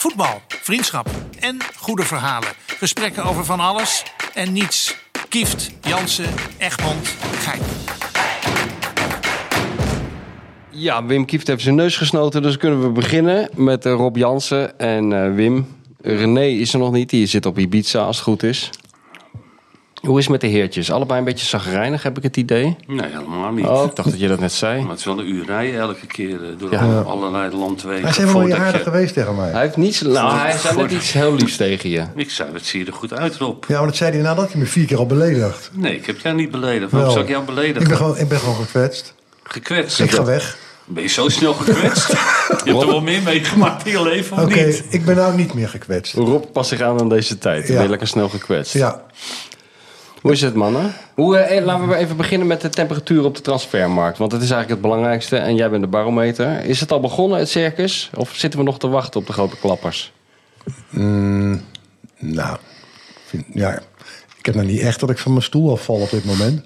Voetbal, vriendschap en goede verhalen. Gesprekken over van alles en niets. Kieft, Jansen, Egmond, Gein. Ja, Wim Kieft heeft zijn neus gesnoten, dus kunnen we beginnen met eh, Rob Jansen en eh, Wim. René is er nog niet, die zit op Ibiza als het goed is. Hoe is het met de heertjes? Allebei een beetje zagrijnig, heb ik het idee. Nee, helemaal niet. Oh, ik dacht dat je dat net zei. Maar het is wel een uur rijden elke keer eh, door Ja. allerlei landwegen. Hij is helemaal aardig je- geweest tegen mij. Hij heeft niets... Nou, hij zei net iets heel liefs tegen je. Ik zei, wat zie je er goed uit, Rob? Ja, maar dat zei hij nadat hij me vier keer al beledigd. Nee, ik heb jou niet beledigd. Waarom Wel. zou ik jou beledigen? Ik ben gewoon, ik ben gewoon gekwetst. Gekwetst. Ik ga weg. Ben je zo snel gekwetst? je hebt er wel meer meegemaakt in je leven, of Oké, niet? ik ben nou niet meer gekwetst. Rob past zich aan aan deze tijd. Ja. ben je lekker snel gekwetst. Ja, Hoe is het, mannen? Hoe, eh, laten we even beginnen met de temperatuur op de transfermarkt. Want dat is eigenlijk het belangrijkste. En jij bent de barometer. Is het al begonnen, het circus? Of zitten we nog te wachten op de grote klappers? nou, vind, ja, ik heb nou niet echt dat ik van mijn stoel afval op dit moment.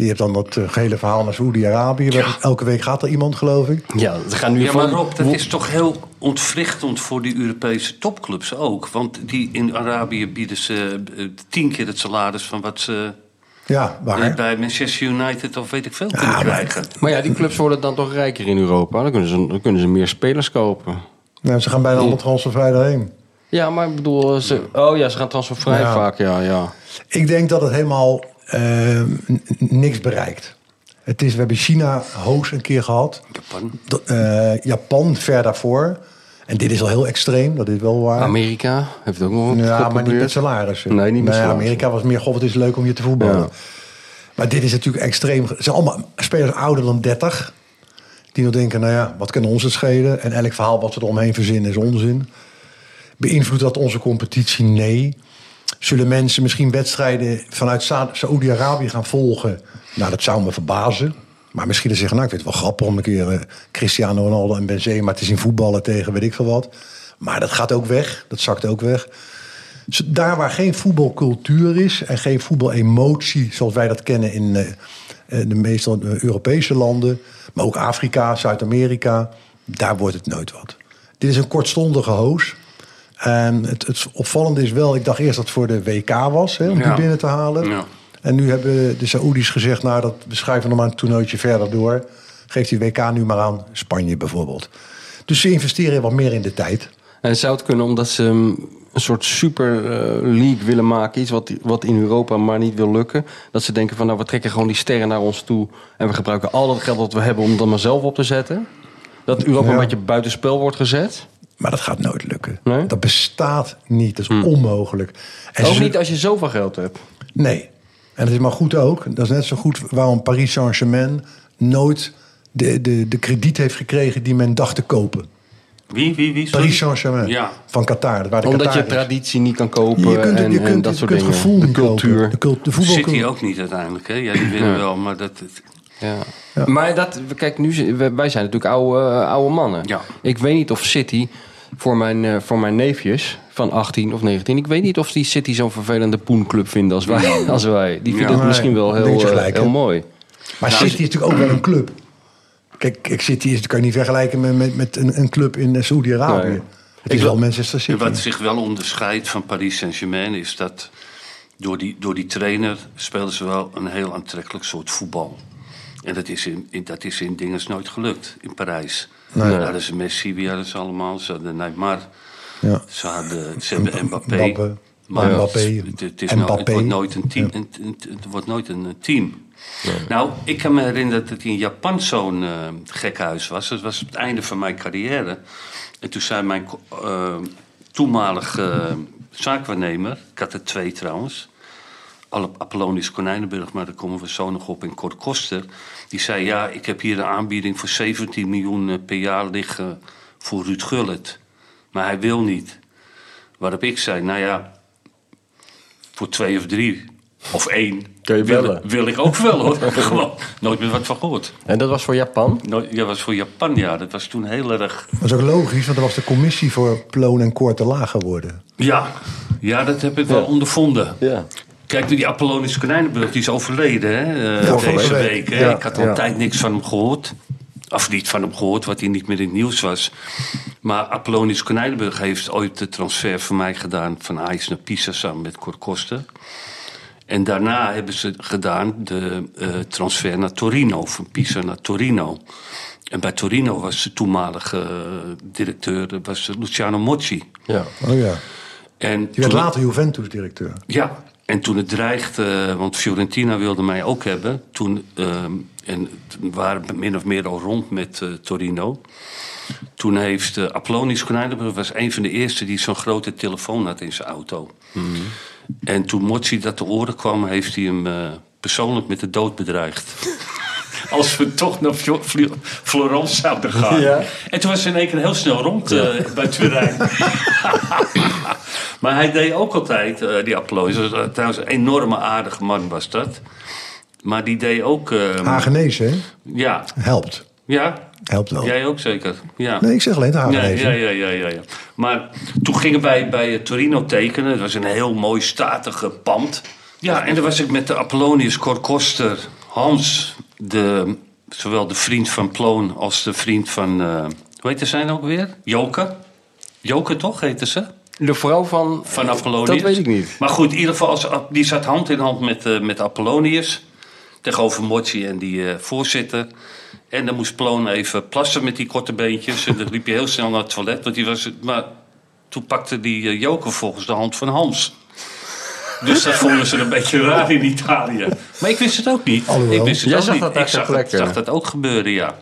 Je hebt dan dat eh, gehele verhaal naar Saoedi-Arabië. Elke week gaat er iemand, geloof ik. Ja, ze gaan nu Ja, van- maar Rob, dat is toch heel ontwrichtend voor die Europese topclubs ook. Want die in Arabië bieden ze eh, tien keer het salaris van wat ze Ja, waar? bij Manchester United of weet ik veel kunnen maar- krijgen. Maar ja, die clubs worden dan toch rijker in Europa. Dan kunnen ze, dan kunnen ze meer spelers kopen. Nou, ze gaan bijna allemaal transfervrij daarheen. Ja, maar ik bedoel... Ze, oh ja, ze gaan transfervrij Ja. vaak. Ja, ja. Ik denk dat het helemaal eh, n- niks bereikt. Het is, we hebben China hoos een keer gehad. Japan. Eh, Japan ver daarvoor. En dit is al heel extreem, dat is wel waar. Amerika heeft ook nog een Ja, maar niet met salarissen. Nee, niet met. Amerika was meer, god, het is leuk om je te voetballen. Ja. Maar dit is natuurlijk extreem. Het zijn allemaal spelers ouder dan 30. Die nog denken, nou ja, wat kan ons het schelen? En elk verhaal wat we eromheen verzinnen is onzin. Beïnvloedt dat onze competitie? Nee. Zullen mensen misschien wedstrijden vanuit Sa- Saoedi-Arabië gaan volgen? Nou, dat zou me verbazen. Maar misschien zeggen, nou, ik vind het wel grappig om een keer eh, Cristiano Ronaldo en Benzema te zien voetballen tegen weet ik veel wat. Maar dat gaat ook weg. Dat zakt ook weg. Daar waar geen voetbalcultuur is en geen voetbalemotie zoals wij dat kennen in eh, eh, de meestal eh, Europese landen, maar ook Afrika, Zuid-Amerika, daar wordt het nooit wat. Dit is een kortstondige hoos. En het, het opvallende is wel, ik dacht eerst dat het voor de WK was, hè, om die binnen te halen. Ja. En nu hebben de Saoedi's gezegd, nou, dat, we schuiven nog maar een toernooitje verder door. Geef die WK nu maar aan Spanje bijvoorbeeld. Dus ze investeren wat meer in de tijd. En zou het kunnen omdat ze um, een soort super eh, league willen maken, iets wat, wat in Europa maar niet wil lukken. Dat ze denken van nou we trekken gewoon die sterren naar ons toe en we gebruiken al dat geld dat we hebben om dan maar zelf op te zetten. Dat Europa Ja. een beetje buitenspel wordt gezet. Maar dat gaat nooit lukken. Nee? Dat bestaat niet. Dat is onmogelijk. En Ook ze- niet als je zoveel geld hebt. Nee. En dat is maar goed ook. Dat is net zo goed waarom Paris Saint-Germain nooit de, de, de krediet heeft gekregen die men dacht te kopen. Wie, wie, wie? Sorry? Paris Saint-Germain Ja. van Qatar. Waar de Omdat je Qatar traditie niet kan kopen Je kunt, en, je en kunt, dat je soort kunt dingen. gevoel de niet kopen. cultuur. De, cult, de voetbalcultuur. City ook niet uiteindelijk, hè? Ja, die willen wel, maar dat... het- Ja. Maar dat, kijk, nu, wij zijn natuurlijk oude, eh, oude mannen. Ja. Ik weet niet of City voor mijn, eh, voor mijn neefjes van 18 of 19... ik weet niet of die City zo'n vervelende poenclub vinden als wij. Als wij. Die vinden Ja. het misschien wel heel, eh, gelijk, heel mooi. Maar City is natuurlijk ook wel een club. Kijk, City is, dat kan je niet vergelijken met, met, met een, een club in eh, Saoedi-Arabië. Nee. Het is wel Manchester City. Wat zich wel onderscheidt van Paris Saint-Germain is dat door die, door die trainer spelen ze wel een heel aantrekkelijk soort voetbal. En dat is in, in, dat is in dinges nooit gelukt, in Parijs. Nee. Daar hadden ze Messi, wie hadden ze allemaal? Ze hadden Neymar, Ja. ze, hadden, ze hebben Mbappé. Mbappé. Maar Mbappé. het, het, is nou, het Mbappé. wordt nooit een team. Het, het- het wordt nooit een team. Nou, ik kan me herinneren dat het in Japan zo'n eh gekhuis was. Dat was het einde van mijn carrière. En toen zei mijn co- eh, toenmalige eh, zaakwaarnemer... Ik had er twee trouwens. Alle Apollonius Konijnenburg, maar daar komen we zo nog op. En Kort Koster. Die zei, ja, ik heb hier een aanbieding voor 17 miljoen eh, per jaar liggen... voor Ruud Gullit. Maar hij wil niet. Waarop ik zei, nou ja, voor twee of drie of één Kun je wil, bellen. wil ik ook wel hoor. Gewoon nooit meer wat van gehoord. En dat was voor Japan? Ja, was voor Japan, ja. Dat was toen heel erg... Dat is ook logisch, want er was de commissie voor Ploon en Koor te laag geworden. Ja, ja dat heb ik wel ondervonden. Ja. Kijk, die Apollonius Konijnenburg, die is overleden hè, eh, Ja, deze week. week. hè. Ja, ik had al ja. een tijd niks van hem gehoord. Of niet van hem gehoord, wat hij niet meer in het nieuws was. Maar Apollonius Konijnenburg heeft ooit de transfer voor mij gedaan... van Ajax naar Pisa samen met Cor Koster. En daarna hebben ze gedaan de eh, transfer naar Torino, van Pisa naar Torino. En bij Torino was de toenmalige eh, directeur was Luciano Mocci. Ja. Oh ja. En Die werd later Juventus-directeur. ja, en toen het dreigde, want Fiorentina wilde mij ook hebben. Toen, ehm, en we waren min of meer al rond met eh, Torino. Toen heeft uh, Apollonius Konijnenburg was een van de eerste die zo'n grote telefoon had in zijn auto. En toen Mozzi dat te oren kwam, heeft hij hem eh, persoonlijk met de dood bedreigd. Als we toch naar Florence zouden gaan. Ja. En toen was ze in één keer heel snel rond eh, bij Turijn. maar hij deed ook altijd, eh, die was, eh, Trouwens, een enorme aardige man was dat. Maar die deed ook... eh, Hagenese, hè? ja, Helpt. ja, Helpt wel. jij ook zeker. Ja. Nee, ik zeg alleen de Hagenese. ja, ja, ja, ja, ja. Maar toen gingen wij bij Torino tekenen. Het was een heel mooi statige pand. Ja, en dan was ik met de Apollonius Korkoster, Hans, de, zowel de vriend van Ploon als de vriend van, eh hoe heette zij nou ook weer? Joke? Joke toch, heette ze? De vrouw van... Van Apollonius. Dat weet ik niet. Maar goed, in ieder geval, als, die zat hand in hand met, eh, met Apollonius. Tegenover Mochi en die eh, voorzitter. En dan moest Ploon even plassen met die korte beentjes. En dan liep je heel snel naar het toilet. Want die was, maar toen pakte die eh, Joker volgens de hand van Hans. Dus dat vonden ze een beetje raar in Italië. Maar ik wist het ook niet. Alhoewel. Ik wist het Jij ook zag niet. dat ik zag, het, zag dat ook gebeuren, ja.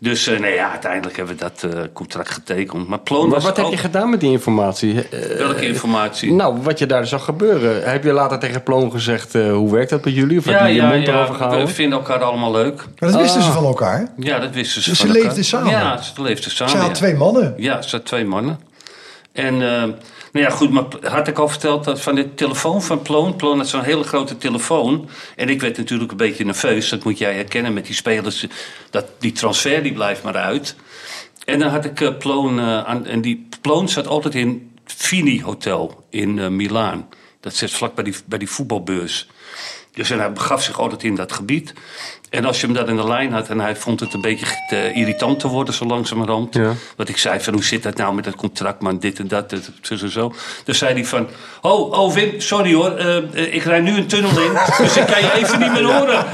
Dus eh, nee, ja, uiteindelijk hebben we dat eh, contract getekend. Maar Ploon Maar was wat heb ook... je gedaan met die informatie? Eh, Welke informatie? nou, wat je daar zag gebeuren. Heb je later tegen Ploon gezegd, eh, hoe werkt dat bij jullie? Of heb je je mond erover we gehouden? vinden elkaar allemaal leuk. Maar dat wisten ze Ah. van elkaar. Ja, dat wisten ze Dus van ze elkaar. leefden samen? Ja, ze leefden samen. Ze ja. had twee mannen. Ja, ze had twee mannen. En, eh, nou ja, goed, maar had ik al verteld dat van de telefoon van Ploon. Ploon had zo'n hele grote telefoon. En ik werd natuurlijk een beetje nerveus. Dat moet jij herkennen met die spelers. Dat, die transfer die blijft maar uit. En dan had ik eh, Ploon eh, aan. En die Ploon zat altijd in Fini Hotel in eh, Milaan. Dat zit vlak bij die, bij die voetbalbeurs. Dus en hij begaf zich altijd in dat gebied. En als je hem daar in de lijn had en hij vond het een beetje te irritant te worden zo langzamerhand. Ja. Wat ik zei van hoe zit dat nou met dat contract man, dit en dat, dit, zo en zo. Dan zei hij van, oh, oh Wim, sorry hoor, eh, eh, ik rijd nu een tunnel in, dus ik kan je even niet meer horen.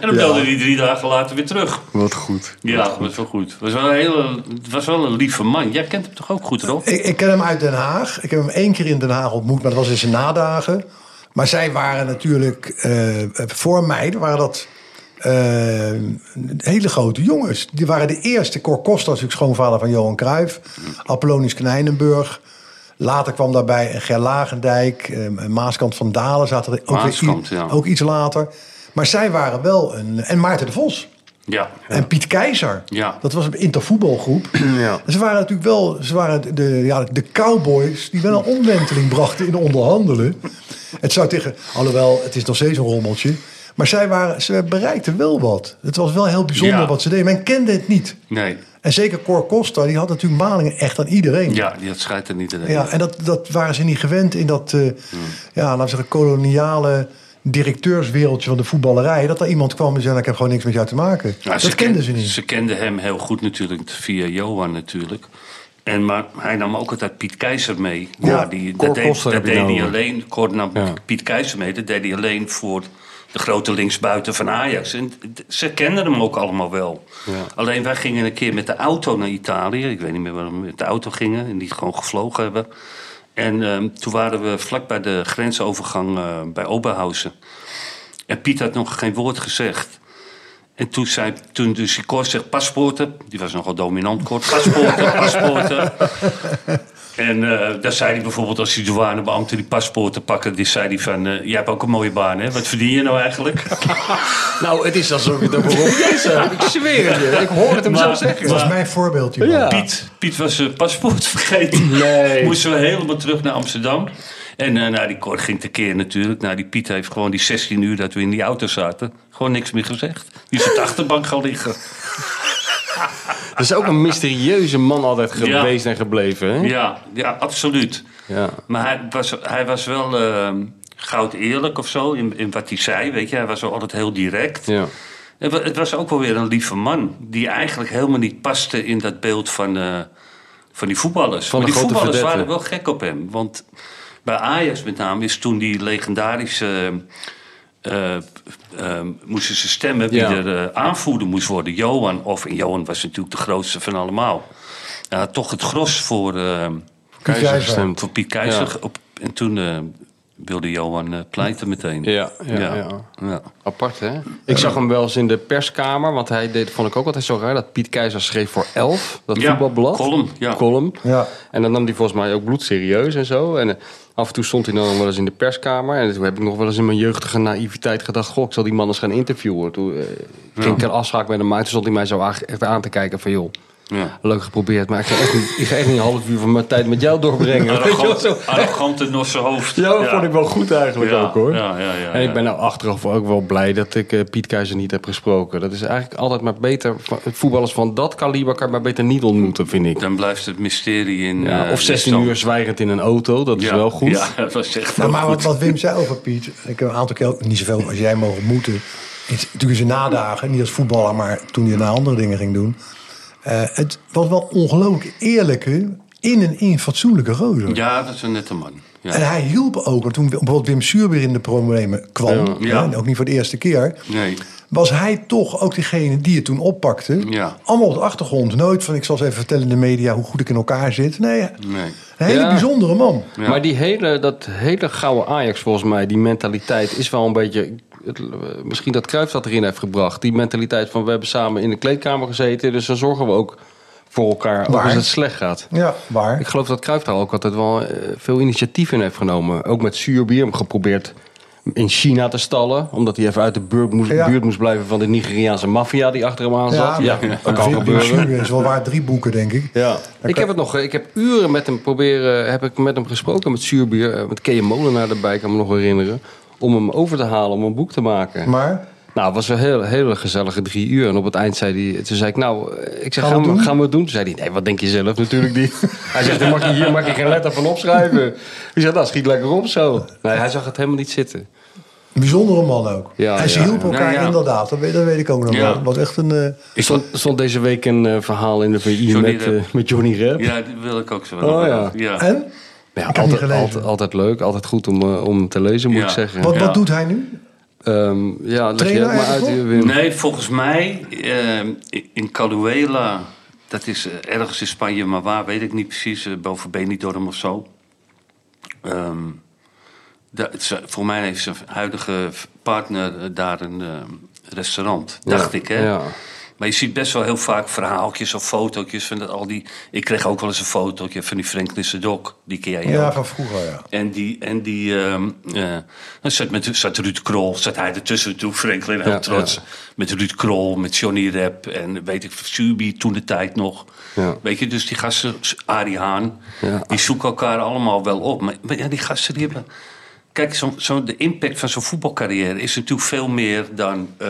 en dan belde hij drie dagen later weer terug. Wat goed. Ja, dat was wel goed. Het was wel een, hele, het was wel een lieve man. Jij kent hem toch ook goed, Rob? Ik, ik ken hem uit Den Haag. Ik heb hem één keer in Den Haag ontmoet, maar dat was in zijn nadagen. Maar zij waren natuurlijk, eh, voor mij waren dat eh, hele grote jongens. Die waren de eerste. Cor Costa natuurlijk schoonvader van Johan Cruijff. Apollonius Knijnenburg. Later kwam daarbij Ger Lagendijk. eh, Maaskant van Dalen zaten er ook, Maaskant, ja. ook iets later. Maar zij waren wel een... En Maarten de Vos. Ja. En Piet Keizer. Ja. Dat was een intervoetbalgroep. Ja. Ze waren natuurlijk wel ze waren de, ja, de cowboys die wel een omwenteling brachten in onderhandelen. Het zou tegen, alhoewel het is nog steeds een rommeltje. Maar zij waren, ze bereikten wel wat. Het was wel heel bijzonder Ja. wat ze deden. Men kende het niet. Nee. En zeker Cor Costa, die had natuurlijk malingen echt aan iedereen. Ja, die had schijt er niet in. Ja, en dat, dat waren ze niet gewend in dat, eh, Hmm. ja, laten we zeggen, koloniale directeurswereldje van de voetballerij. Dat er iemand kwam en zei, nou, ik heb gewoon niks met jou te maken. Ja, dat kenden ken- ze niet. Ze kenden hem heel goed natuurlijk, via Johan natuurlijk. En, maar hij nam ook altijd Piet Keizer mee. Ja, Ja, die, dat deed, dat deed nou hij over. alleen. Nam Ja. Piet Keizer mee. Dat deed hij alleen voor de grote linksbuiten van Ajax. En ze kenden hem ook allemaal wel. Alleen wij gingen een keer met de auto naar Italië. Ik weet niet meer waarom we met de auto gingen. En niet gewoon gevlogen hebben. En ehm, toen waren we vlak bij de grensovergang eh, bij Oberhausen. En Piet had nog geen woord gezegd. En toen zei toen dus die Cor zegt paspoorten. Die was nogal dominant kort. Paspoorten, paspoorten. En eh daar zei hij bijvoorbeeld als die douanebeambten die paspoorten pakken. Die zei hij van, eh, jij hebt ook een mooie baan hè. Wat verdien je nou eigenlijk? Nou, het is alsof je Rob Keizer hebt. Ik zweer het je. Ik hoor het hem zo zeggen. Dat was mijn voorbeeldje. man. Ja. Piet, Piet was zijn paspoort vergeten. Nee. Moesten we helemaal terug naar Amsterdam. En eh nou, die Cor ging tekeer natuurlijk. Nou, die Piet heeft gewoon die 16 uur dat we in die auto zaten... gewoon niks meer gezegd. Die is op de achterbank gaan liggen. Dat is ook een mysterieuze man altijd geweest en gebleven. Hè? Ja, ja absoluut. Ja. Maar hij was, hij was wel eh, goud eerlijk of zo in, in wat hij zei. Weet je, hij was wel altijd heel direct. Ja. Het wa- het was ook wel weer een lieve man. Die eigenlijk helemaal niet paste in dat beeld van, eh, van die voetballers. Van maar die voetballers waren wel gek op hem. Want bij Ajax met name is toen die legendarische... eh, eh, moesten ze stemmen wie Ja. er eh, aanvoerder moest worden. Johan, of en Johan was natuurlijk de grootste van allemaal. Hij had toch het gros voor, eh, Keizer Keizer. gestemd. voor Piet Keizer. Ja. Op, en toen eh, wilde Johan pleiten meteen. Ja, ja, ja. ja. Apart, hè? Ik zag hem wel eens in de perskamer, want hij deed, vond ik ook altijd zo raar, dat Piet Keizer schreef voor Elf, dat Ja, voetbalblad. column, ja. Column. Ja. En dan nam hij volgens mij ook bloedserieus en zo. En af en toe stond hij dan wel eens in de perskamer. En toen heb ik nog wel eens in mijn jeugdige naïviteit gedacht... goh, ik zal die man eens gaan interviewen. Toen eh, ging ik een afspraak met hem uit. Toen stond hij mij zo echt aan te kijken van... joh, Ja. leuk geprobeerd, maar ik ga echt niet, ik ga echt niet een half uur van mijn tijd met jou doorbrengen. Arrogant, arrogante Norse hoofd. Ja, dat vond ik wel goed eigenlijk Ja, ook hoor. ja, ja, ja, en ja. ik ben nou achteraf ook wel blij dat ik eh, Piet Keizer niet heb gesproken. Dat is eigenlijk altijd maar beter. Voetballers van dat kaliber kan je maar beter niet ontmoeten, vind ik. Dan blijft het mysterie in... Ja, eh, of 16 stand. uur zwijgend in een auto, dat is wel goed. Ja, dat was echt Nou, wel maar wat, goed. wat Wim zei over Piet, ik heb een aantal keer, niet zoveel als jij mogen moeten. In zijn nadagen, niet als voetballer, maar toen hij naar andere dingen ging doen. Eh, het was wel ongelooflijk eerlijke, in en in fatsoenlijke rozer. Ja, dat is een nette man. Ja. En hij hielp ook, want toen bijvoorbeeld Wim Suur weer in de problemen kwam, Ja. en ook niet voor de eerste keer, Nee. was hij toch ook degene die het toen oppakte. Ja. Allemaal op de achtergrond. Nooit van ik zal eens even vertellen in de media hoe goed ik in elkaar zit. Nee, Nee. een hele Ja. bijzondere man. Ja. Maar die hele, dat hele gouden Ajax volgens mij, die mentaliteit is wel een beetje... Het, eh, misschien dat Cruijff dat erin heeft gebracht. Die mentaliteit van we hebben samen in de kleedkamer gezeten... dus dan zorgen we ook voor elkaar, ook Waar? als het slecht gaat. Ja, waar. Ik geloof dat Cruijff daar ook altijd wel eh, veel initiatief in heeft genomen. Ook met zuurbier, hem geprobeerd in China te stallen. Omdat hij even uit de buurt moest, Ja. buurt moest blijven van de Nigeriaanse maffia die achter hem aan zat. Ja, dat kan gebeuren. Is wel waard drie boeken, denk ik. Ja. Ik heb het nog, ik heb uren met hem proberen, heb ik met hem gesproken met zuurbier, eh, met Kees Molenaar erbij, kan me nog herinneren, om hem over te halen om een boek te maken. Maar Nou, het was een hele, hele gezellige drie uur. En op het eind zei hij, toen zei ik, nou, ik zeg, Gaan gaan, we doen? gaan we het doen? Toen zei hij, nee, wat denk je zelf? Natuurlijk niet. hij zegt, hier mag, je, hier mag je geen letter van opschrijven. Ik zeg, nou, schiet lekker op zo. Nee, hij zag het helemaal niet zitten. een bijzondere man ook. Ja, en ze ja. hielpen elkaar Nou, ja. inderdaad. Dat weet, dat weet ik ook nog Ja. wel. Was echt een... eh, Er stond, stond deze week een eh, verhaal in de VI Johnny met, eh, met Johnny Rep. Ja, dat wil ik ook zo. Oh, ja. ja. Ja, Ik heb niet altijd, altijd, altijd leuk, altijd goed om, eh, om te lezen, moet Ja. ik zeggen. Wat, Ja. wat doet hij nu? Ehm, ja, leg je maar uit, Wim. Nee, volgens mij ehm, in Caluela, dat is eh, ergens in Spanje, maar waar weet ik niet precies, eh, boven Benidorm of zo. Ehm, voor mij heeft zijn huidige partner daar een restaurant, dacht Ja, ik. Hè? Maar je ziet best wel heel vaak verhaaltjes of fotootjes van dat al die. Ik kreeg ook wel eens een fotootje van die Frank Nissedok, die ken jij Ja, ook. van vroeger, ja. En die, en die eh, dan zat, met, zat Ruud Krol, zat hij ertussen toe, Franklin heel Ja, trots. ja. Met Ruud Krol, met Johnny Rep en weet ik, Subi toen de tijd nog. Ja. Weet je, dus die gasten, Arie Haan, die zoeken elkaar allemaal wel op. Maar, maar ja, die gasten die hebben... Kijk, zo, zo, de impact van zo'n voetbalcarrière is natuurlijk veel meer dan... eh,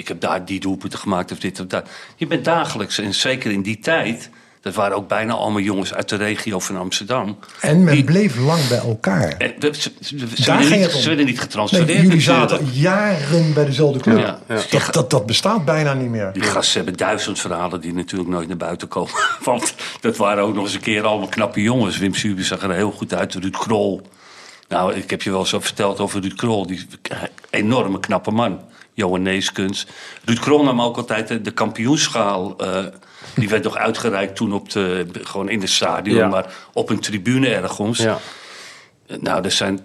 ik heb daar die doelpunten gemaakt of dit of dat. Je bent dagelijks, en zeker in die tijd... Dat waren ook bijna allemaal jongens uit de regio van Amsterdam. En men Die- bleef lang bij elkaar. en de- ze, ze- ze Daar werden ging niet, ze werden niet getransfereerd. Nee, jullie zaten jaren bij dezelfde club. Ja, ja. Dat, dat, dat bestaat bijna niet meer. Die gasten hebben duizend verhalen die natuurlijk nooit naar buiten komen. Want dat waren ook nog eens een keer allemaal knappe jongens. Wim Suber zag er heel goed uit. Ruud Krol. Nou, ik heb je wel zo verteld over Ruud Krol. Die enorme knappe man. Johan Neeskens. Ruud Krol nam ook altijd de, de kampioenschaal. eh, die werd nog uitgereikt toen op de, gewoon in het stadion. Ja. Maar op een tribune ergens. Ja. Nou, er zijn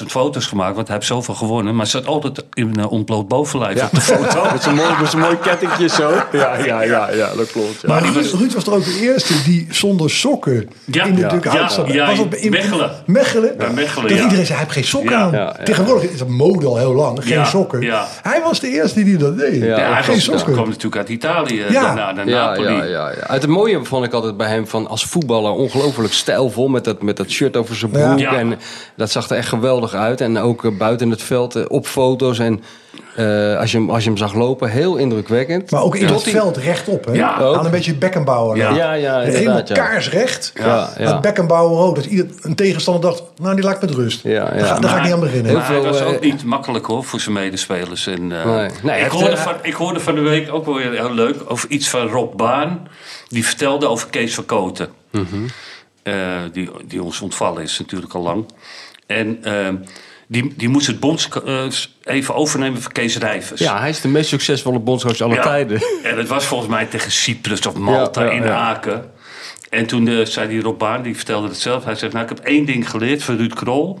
80.000 foto's gemaakt. Want hij heeft zoveel gewonnen. Maar zat altijd in een ontbloot bovenlijf Ja. op de foto. Met zo'n mooi, met zo'n mooi kettingje zo. Ja, ja, ja, ja dat klopt. Ja. Maar die Ruud, was- Ruud was er ook de eerste die zonder sokken Ja, in de ja, zat. ja, was in Mechelen. Mechelen? Ja, Mechelen, dat ja. iedereen zei, hij heeft geen sokken Ja. aan. Ja, ja. Tegenwoordig is dat mode al heel lang, geen Ja, sokken. ja. Hij was de eerste die dat deed. Ja, Ja, hij geen sokken. kwam natuurlijk uit Italië, Ja. daarna naar Napoli. ja, ja, ja. Het mooie vond ik altijd bij hem van als voetballer ongelooflijk stijlvol met dat, met dat shirt over zijn Ja. broek Ja. En dat zag er echt geweldig uit. En ook eh, buiten het veld, eh, op foto's. En eh, als, je hem, als je hem zag lopen, heel indrukwekkend. Maar ook in Tot het veld rechtop, hè? Ja. Aan een beetje Beckenbauer. Ja. Ja, ja, helemaal. Ja. kaarsrecht. Ja, ja. Dat Beckenbauer ook. Dat ieder, een tegenstander dacht, nou die laat ik met rust. Ja, ja. Daar, ga, daar ga ik niet aan beginnen. Maar veel, was eh, ook niet makkelijk hoor voor zijn medespelers. En, eh, Nee. Ik, hoorde van, ik hoorde van de week ook wel weer heel leuk over iets van Rob Baan. Die vertelde over Kees van Koten. Mhm. Eh, die, die ons ontvallen is natuurlijk al lang. En eh, die, die moest het bonds eh, even overnemen van Kees Rijvers. Ja, hij is de meest succesvolle bondscoach aller Ja. tijden. En het was volgens mij tegen Cyprus of Malta Ja, ja, in. Aken. En toen eh, zei die Rob Baan, die vertelde het zelf. Hij zegt, nou ik heb één ding geleerd van Ruud Krol.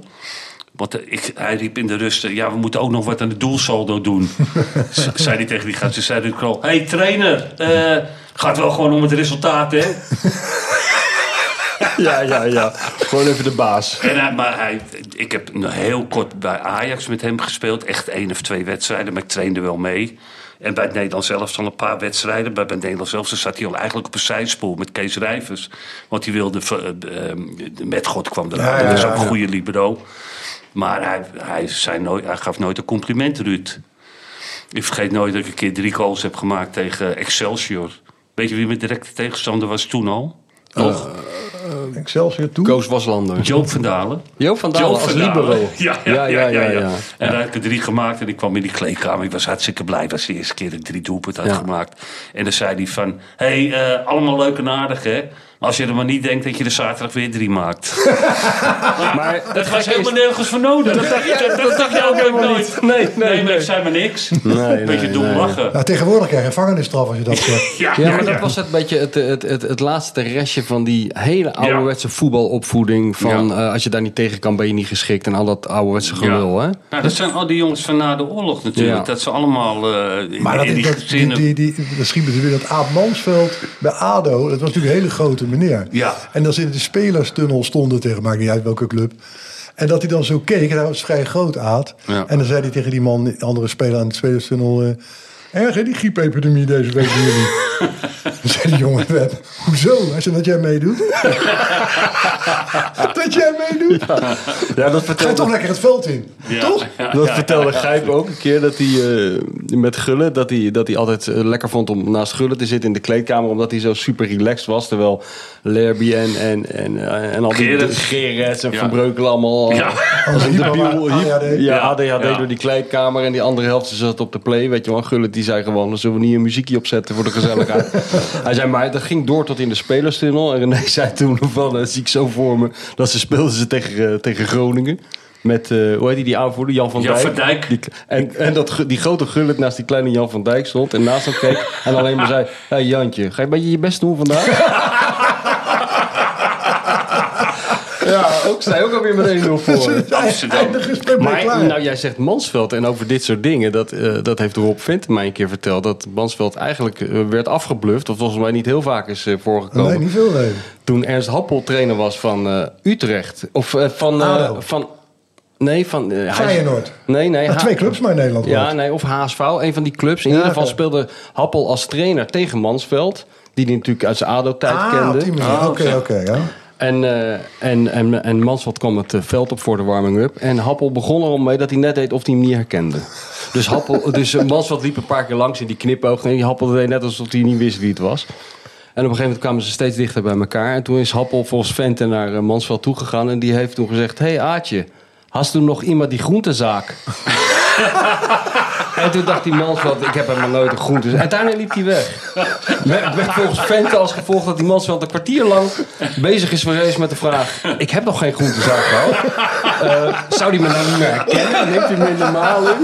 Want ik, hij riep in de rust, ja we moeten ook nog wat aan de doelsaldo doen. Zei hij tegen die gasten, zei Ruud Krol. hey, trainer, gaat wel gewoon om het resultaat hè. Ja, ja, ja. Gewoon even de baas. En hij, maar hij, ik heb heel kort bij Ajax met hem gespeeld. Echt één of twee wedstrijden, maar ik trainde wel mee. En bij het Nederlands zelfs al een paar wedstrijden. Bij het Nederlands zelfs zat hij al eigenlijk op een zijspoor met Kees Rijvers. Want hij wilde... ver- eh, eh, met God kwam eraan. Ja, ja, dat was ja, ook een ja. goede libero. Maar hij, hij, zei nooit, hij gaf nooit een compliment, Ruud. Ik vergeet nooit dat ik een keer drie goals heb gemaakt tegen Excelsior. Weet je wie mijn directe tegenstander was toen al? Nog? Excelsior toe. Koos Waslander. Joop van Dalen. Joop van Dalen Joop als van Dalen. libero. Ja, ja, ja. ja, ja. En dan heb ik er drie gemaakt en ik kwam in die kleedkamer. Ik was hartstikke blij. Het was de eerste keer dat ik drie doelpunten had Ja. gemaakt. En dan zei hij van... Hé, hey, eh, allemaal leuk en aardig, hè? Als je er maar niet denkt dat je er zaterdag weer drie maakt. Maar Dat was helemaal nergens voor nodig. Dat dacht, je- dat, dacht je ook helemaal nooit. Nee, nee, Nee, maar nee. ik zei maar niks. nee, Beetje nee, dom nee. lachen. Nou, tegenwoordig krijg je een gevangenisstraf als je dat zegt. Ja, Ja, maar dat was het beetje het, het, het, het laatste restje van die hele ouderwetse voetbalopvoeding. Van Ja. eh, als je daar niet tegen kan, ben je niet geschikt. En al dat ouderwetse gelul, hè? Nou, dat zijn al die jongens van na de oorlog natuurlijk. Ja. Dat ze allemaal eh, in, Maar dat, in die dat, die, die, die, dat schiet me weer dat Aap Mansveld bij ADO. Dat was natuurlijk een hele grote Ja. En ze in de spelerstunnel stonden tegen, maakt niet uit welke club. En dat hij dan zo keek, en hij was vrij groot Aad. Ja. En dan zei hij tegen die man, andere speler aan de spelerstunnel... eh Erg hè, die griepepidemie deze week bij jullie. dan zei die jongen, Web, hoezo? Hij zei, dat jij meedoet. dat jij meedoet. Ja, dat Ga je vertelde, toch lekker het veld in. Ja. Toch? Ja, dat ja, vertelde ja, ja. Gijp ook een keer. Dat hij eh, met Gullen, dat hij, dat hij altijd eh, lekker vond om naast Gullen te zitten in de kleedkamer. Omdat hij zo super relaxed was. Terwijl Lerby en, en, en, eh, en al die Gerrits. En Ja. Van Breukelen allemaal... Ja. Als een debiel, ADHD. ja, Ja, ADHD ja. door die kleedkamer. En die andere helft zat op de play. Weet je wel, Gullit die zei gewoon... zullen we niet een muziekje opzetten voor de gezelligheid? Hij zei, maar dat ging door tot in de spelerstunnel. En René zei toen van, dat zie ik zo voor me... dat ze speelden ze tegen, eh, tegen Groningen. Met, eh, hoe heet die, die aanvoerder? Jan van Jan Dijk. van Dijk. Die, en en dat, die grote Gullit naast die kleine Jan van Dijk stond. En naast hem keek. En alleen maar zei, hey Jantje, ga je een beetje je best doen vandaag? ja, ook, zij ook alweer met 1-0 voor. Amsterdam. Maar nou, jij zegt Mansveld en over dit soort dingen. Dat, eh, dat heeft Rob Vent mij een keer verteld. Dat Mansveld eigenlijk eh, werd afgebluft. Of volgens mij niet heel vaak is eh, voorgekomen. nee, niet veel nee. Toen Ernst Happel trainer was van eh, Utrecht. Of eh, van... eh, van nee, van... Feyenoord. Nee, nee. Nou, twee clubs maar in Nederland. Ja, hoor. nee, of HSV, een van die clubs. In Ja, ieder geval speelde Happel als trainer tegen Mansveld. Die hij natuurlijk uit zijn ADO-tijd Ah, kende. die. Ah, Oké, oké, ja. En, eh, en, en, en Mansveld kwam het eh, veld op voor de warming-up. En Happel begon erom mee dat hij net deed of hij hem niet herkende. Dus, Happel, dus eh, Mansveld liep een paar keer langs in die knipoog. En die Happel deed net alsof hij niet wist wie het was. En op een gegeven moment kwamen ze steeds dichter bij elkaar. En toen is Happel volgens Vente naar Mansveld toegegaan. En die heeft toen gezegd... Hé hey, Aatje, hast du nog iemand die groentezaak? En toen dacht die Mansveld, ik heb helemaal nooit een groente. En daarna liep hij weg. Werd werd volgens Vente als gevolg dat die Mansveld een kwartier lang bezig is geweest met de vraag... Ik heb nog geen groentezaak gehad. Eh, zou die me nou niet meer herkennen? Neemt hij me in de maal in?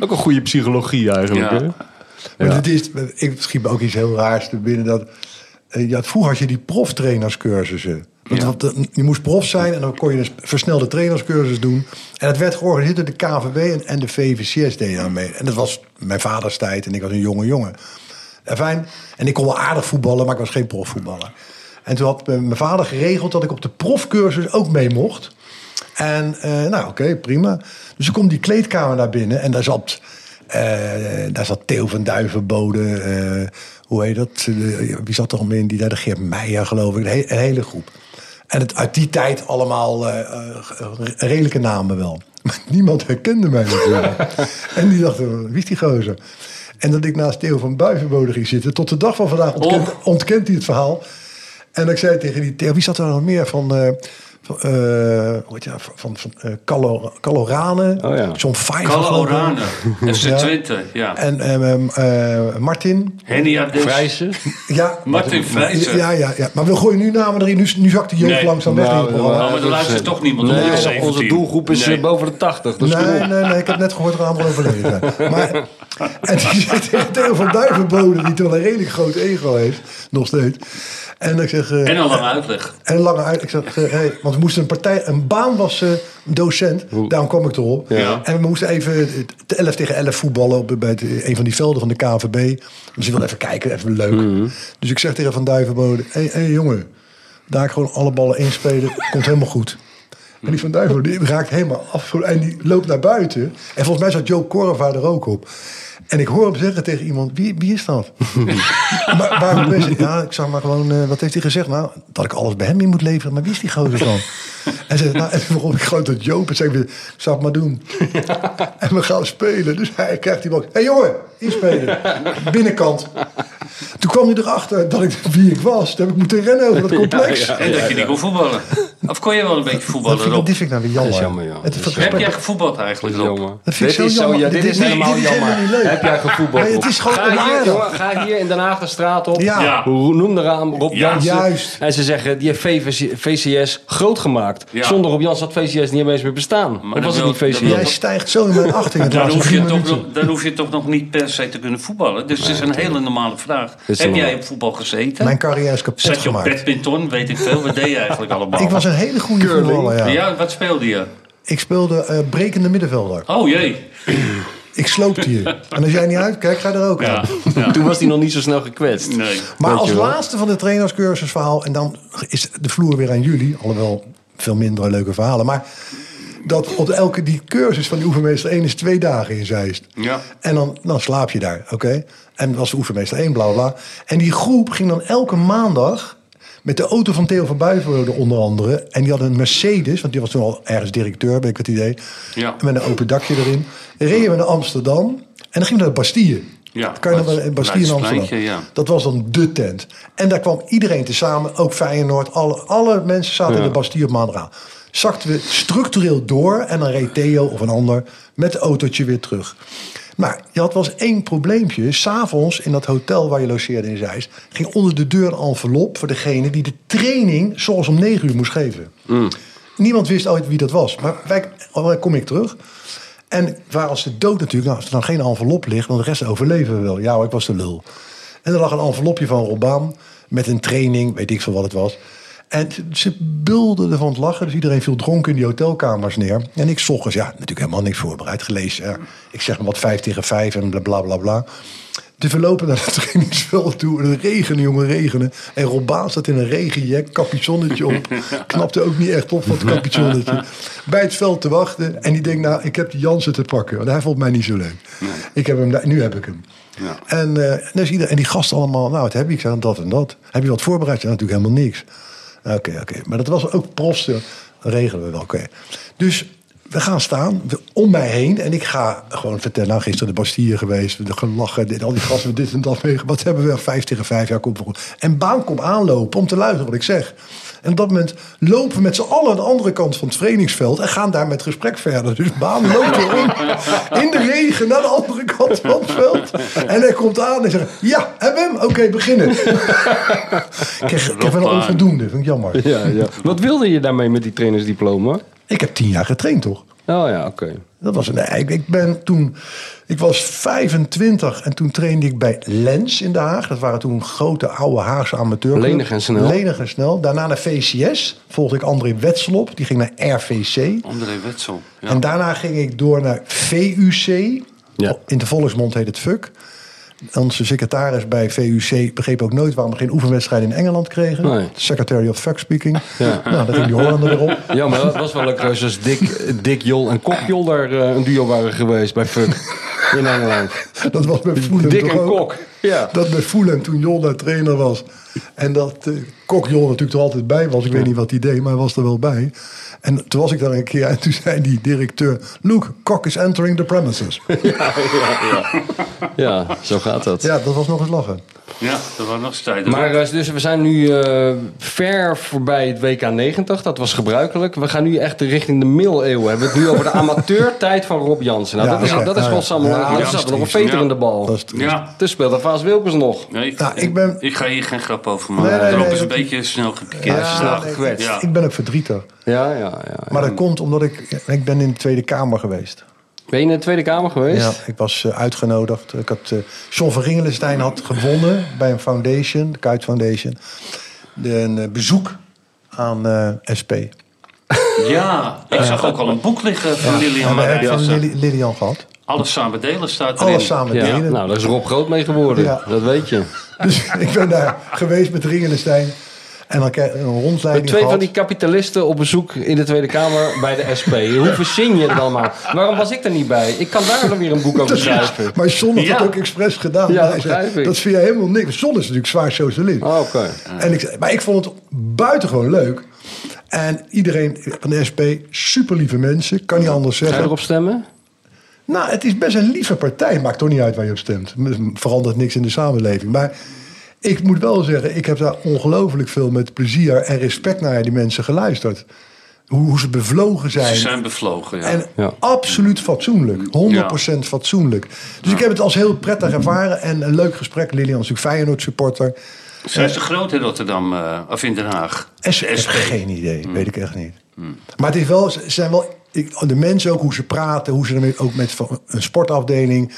Ook een goede psychologie eigenlijk. Ja. Hè? Maar Ja. dit is, ik schiet me ook iets heel raars te binnen. Dat, eh, ja, vroeger had je die proftrainerscursussen. Want Ja. je moest prof zijn en dan kon je een versnelde trainerscursus doen. En het werd georganiseerd door de KVB en, en de VVCS deden daar mee. En dat was mijn vaders tijd en ik was een jonge jongen. En fijn. En ik kon wel aardig voetballen, maar ik was geen profvoetballer. En toen had mijn vader geregeld dat ik op de profcursus ook mee mocht. En eh, nou, oké, prima. Dus ik kom die kleedkamer naar binnen en daar zat, eh, daar zat Theo van Duivenbode. eh hoe heet dat? Wie zat er om in? Die daar de Geert Meijer, geloof ik. Een hele groep. En het, uit die tijd allemaal eh, eh, redelijke namen wel. Maar niemand herkende mij natuurlijk. en die dachten, wie is die gozer? En dat ik naast Theo van Buivenbode ging zitten. Tot de dag van vandaag ontkent, Oh. ontkent hij het verhaal. En ik zei tegen die Theo, wie zat er nog meer van... eh van, eh, hoe heet je, nou? van, van eh, Calo- Calorane, Oh ja. John Five. Kalle geloof ik. Orane, FC Ja. Twente, ja. En ehm, eh, Martin. Henny. Vrijzen. Ja, Martin Vrijzen. Ja, ja, ja. Maar we gooien nu namen erin. Nu, nu zakt de jeugd Nee. langzaam weg in het programma. Oh, maar er luistert toch niemand Nee, onze 17. doelgroep is Nee. boven de 80. Dus Nee, nee, nee. Ik heb net gehoord dat een aantal overleden. Maar, en die zegt tegen Theo van Duivenbode, die toch een redelijk groot ego heeft, nog steeds. En ik zeg... eh, En al lang uitleg. En een lange uit. Ik zeg, eh, hey, want we moesten een partij. Een baan was eh, een docent. Daarom kwam ik erop. Ja. En we moesten even de 11 tegen 11 voetballen op, bij het- een van die velden van de KNVB. Dus ik wilde even kijken, even leuk. Dus ik zeg tegen Van Duivenbode: Hé hey, hey, jongen, daar gewoon alle ballen inspelen. Komt helemaal goed. En die Van Duivenbode die raakt helemaal af. En die loopt naar buiten. En volgens mij zat Joe Korva er ook op. En ik hoor hem zeggen tegen iemand: Wie, wie is dat? maar waarom is het? Ja, ik zag maar gewoon, eh, wat heeft hij gezegd? Nou, dat ik alles bij hem in moet leveren. Maar wie is die gozer dan? en zei, nou, en waarom ik gewoon tot Joop en zei, ik, zal het maar doen. en we gaan spelen. Dus hij krijgt die bal. Hé hey, jongen, inspelen. Binnenkant. Toen kwam hij erachter dat ik wie ik was. Toen heb ik moeten rennen over dat complex. En dat je niet kon voetballen. Of kon je wel een beetje Dat voetballen vind ik, dit vind nou weer jammer. Dat is jammer, ja. Het, is Heb jij gevoetbald eigenlijk? Jongen. Dat vind ik dit zo is zo, jammer. ja, Dit dit is is niet- helemaal dit is jammer. niet leuk. Heb jij gevoetbald? Nee, het is gewoon ga hier, jongen, ga hier in Den Haag de straat op. Ja. Noem de raam Rob Ja, Jansen. juist. En ze zeggen, die heeft VVC VCS groot gemaakt. Ja. Zonder Rob Jansen had VCS niet eens meer bestaan. Maar of was het niet VCS? Jij stijgt zo in mijn achting. Dan hoef, je toch nog, dan hoef je toch nog niet per se te kunnen voetballen. Dus het is een hele normale vraag. is Heb jij op voetbal gezeten? Mijn carrière is kapot Zat je op gemaakt. badminton? Weet ik veel. Wat deed je eigenlijk allemaal? Een hele goede voetballer, ja. ja. wat speelde je? Ik speelde eh, brekende middenvelder. Oh jee. Ik sloopte je. En als jij niet uitkijkt, ga je er ook aan. Ja. Toen was hij nog niet zo snel gekwetst. Nee. Maar Weet als laatste van de trainerscursusverhaal... en dan is de vloer weer aan jullie. Alhoewel veel minder leuke verhalen. Maar dat op elke die cursus van die oefenmeester 1 is twee dagen in Zeist. Ja. En dan, dan slaap je daar, oké? En dat was de oefenmeester 1, bla bla, bla. En die groep ging dan elke maandag... met de auto van Theo van Buivenrode onder andere. En die had een Mercedes, want die was toen al ergens directeur, ben ik het idee. Ja. Met een open dakje erin. Reden we naar Amsterdam. En dan gingen we naar de Bastille. Ja, wel in Bastille in Amsterdam. Ja. Dat was dan de tent. En daar kwam iedereen tezamen, ook Feyenoord. Alle, alle mensen zaten in de Bastille op maandag Zakten we structureel door en dan reed Theo of een ander met het autootje weer terug. Maar je had wel eens één probleempje. S'avonds in dat hotel waar je logeerde in Zeist... ging onder de deur een envelop voor degene die de training... zoals om negen uur moest geven. Niemand wist ooit wie dat was. Maar wij, oh, kom ik terug. En waren als de dood natuurlijk. Nou, als er dan geen envelop ligt, dan de rest overleven we wel. Ja, ik was de lul. En er lag een envelopje van Robaan met een training, weet ik veel wat het was. En ze bulden ervan het lachen. Dus iedereen viel dronken in die hotelkamers neer. En ik ochtends, ja, natuurlijk helemaal niks voorbereid gelezen. Ja. Ik zeg maar wat vijf tegen vijf en bla bla bla bla. De verlopen naar het trainingsveld toe. En het regenen, jongen, regenen. En Robaan staat in een regenjack, capuchonnetje op. Knapte ook niet echt op van het capuchonnetje. Bij het veld te wachten. En die denkt, nou, ik heb die Jansen te pakken. Want hij vond mij niet zo leuk. Ik heb hem, nu heb ik hem. Ja. En, eh, dus iedereen, en die gasten allemaal, nou, wat heb je? Ik zei, dat en dat. Heb je wat voorbereid? Ja, natuurlijk helemaal niks. Oké, oké. Maar dat was ook prosten. Dat regelen we wel, oké. Dus we gaan staan, om mij heen. En ik ga gewoon vertellen, nou, gisteren de Bastille geweest. We gelachen, dit, al die gasten, dit en dat mee. Wat hebben we? Vijf tegen vijf, ja, komt wel goed. En Baan komt aanlopen om te luisteren wat ik zeg. En op dat moment lopen we met z'n allen aan de andere kant van het trainingsveld... en gaan daar met gesprek verder. Dus Baan loopt erom in de regen naar de andere kant van het veld. En hij komt aan en zegt, ja, hebben we hem? Oké, beginnen. ik kreeg, ik heb een Rob, onvoldoende, vind ik jammer. Ja, ja. Wat wilde je daarmee met die trainersdiploma? Ik heb tien jaar getraind, toch? Oh ja, oké. Dat was een, ik, ik ben toen, ik was 25 en toen trainde ik bij Lens in Den Haag. Dat waren toen grote oude Haagse amateurclubs. Lenig en snel. Lenig en snel. Daarna naar VCS volgde ik André Wetselop. Die ging naar RVC. André Wetzel. Ja. En daarna ging ik door naar VUC. Ja. In de volksmond heet het FUC. Onze secretaris bij VUC begreep ook nooit waarom we geen oefenwedstrijden in Engeland kregen. Nee. Secretary of Fuck Speaking. Ja. Nou, dat ging die Hollander weer op. Ja, maar dat was wel leuk als Dick, Dick Jol en Kok Jol daar eh, een duo waren geweest bij Fuck. in Engeland. Dat was bij toch en? Kok. Ja. Dat bij Fulham toen Jon daar trainer was. En dat eh, Kok Jon natuurlijk er altijd bij was. Ik weet niet wat hij deed, maar hij was er wel bij. En toen was ik daar een keer en toen zei die directeur... Luke, Kok is entering the premises. Ja, zo gaat dat. Ja, dat was nog eens lachen. Ja, dat was nog tijden. Maar eh, dus we zijn nu eh, ver voorbij het WK 90. Dat was gebruikelijk. We gaan nu echt richting de middeleeuwen. We hebben het nu over de amateurtijd van Rob Jansen. Nou, Ja, dat is, oké. dat is wel ja. er dat is zat nog een veter in de bal. Dat. Ja, Toen speelde Vaas Wilkens nog. nee, ik, Nou, ik ben- ik ga hier geen grap over maken. nee, Erop nee, is een beetje snel gepikeerd. Ja, snel Ja, gekwetst. Ja. Ik ben ook verdrietig. Ja, ja, ja. Maar dat komt omdat ik... Ik ben in de Tweede Kamer geweest. Ben je in de Tweede Kamer geweest? Ja, ik was eh, uitgenodigd. Ik had, eh John van Ringelenstein had gewonnen bij een foundation, de Kuit Foundation. De, een eh, bezoek aan eh, SP. Ja, ik zag ook al een boek liggen van Lilian en we hebben van. Lili- Lilian gehad. Alles samen delen staat erin. Alles samen Ja, delen. nou, daar is Rob Groot mee geworden. Ja. Dat weet je. Dus ik ben daar geweest met Ringelenstein. En dan krijg je een rondleiding Twee van die kapitalisten op bezoek in de Tweede Kamer bij de SP. Hoe verzin je het dan maar? Waarom was ik er niet bij? Ik kan daar dan weer een boek over schrijven. Maar John had Ja. dat ook expres gedaan. Ja, zei, dat vind je helemaal niks. John is natuurlijk zwaar socialist. Oh, Oké. En ik, zei- maar ik vond het buitengewoon leuk. En iedereen van de SP, super lieve mensen, kan niet anders Ga je zeggen. erop stemmen? Nou, het is best een lieve partij. Maakt toch niet uit waar je op stemt. Verandert niks in de samenleving. Maar ik moet wel zeggen, ik heb daar ongelooflijk veel met plezier en respect naar die mensen geluisterd. Hoe, hoe ze bevlogen zijn. Ze zijn bevlogen, ja. En Ja. absoluut fatsoenlijk. 100% fatsoenlijk. Dus ik heb het als heel prettig ervaren. En een leuk gesprek. Lilian is natuurlijk Feyenoord supporter. Zijn ze groot in Rotterdam eh, of in Den Haag? De SP. geen idee, weet ik echt niet. Maar het is wel, ze zijn wel, ik- de mensen ook, hoe ze praten, hoe ze ermee, ook met een sportafdeling.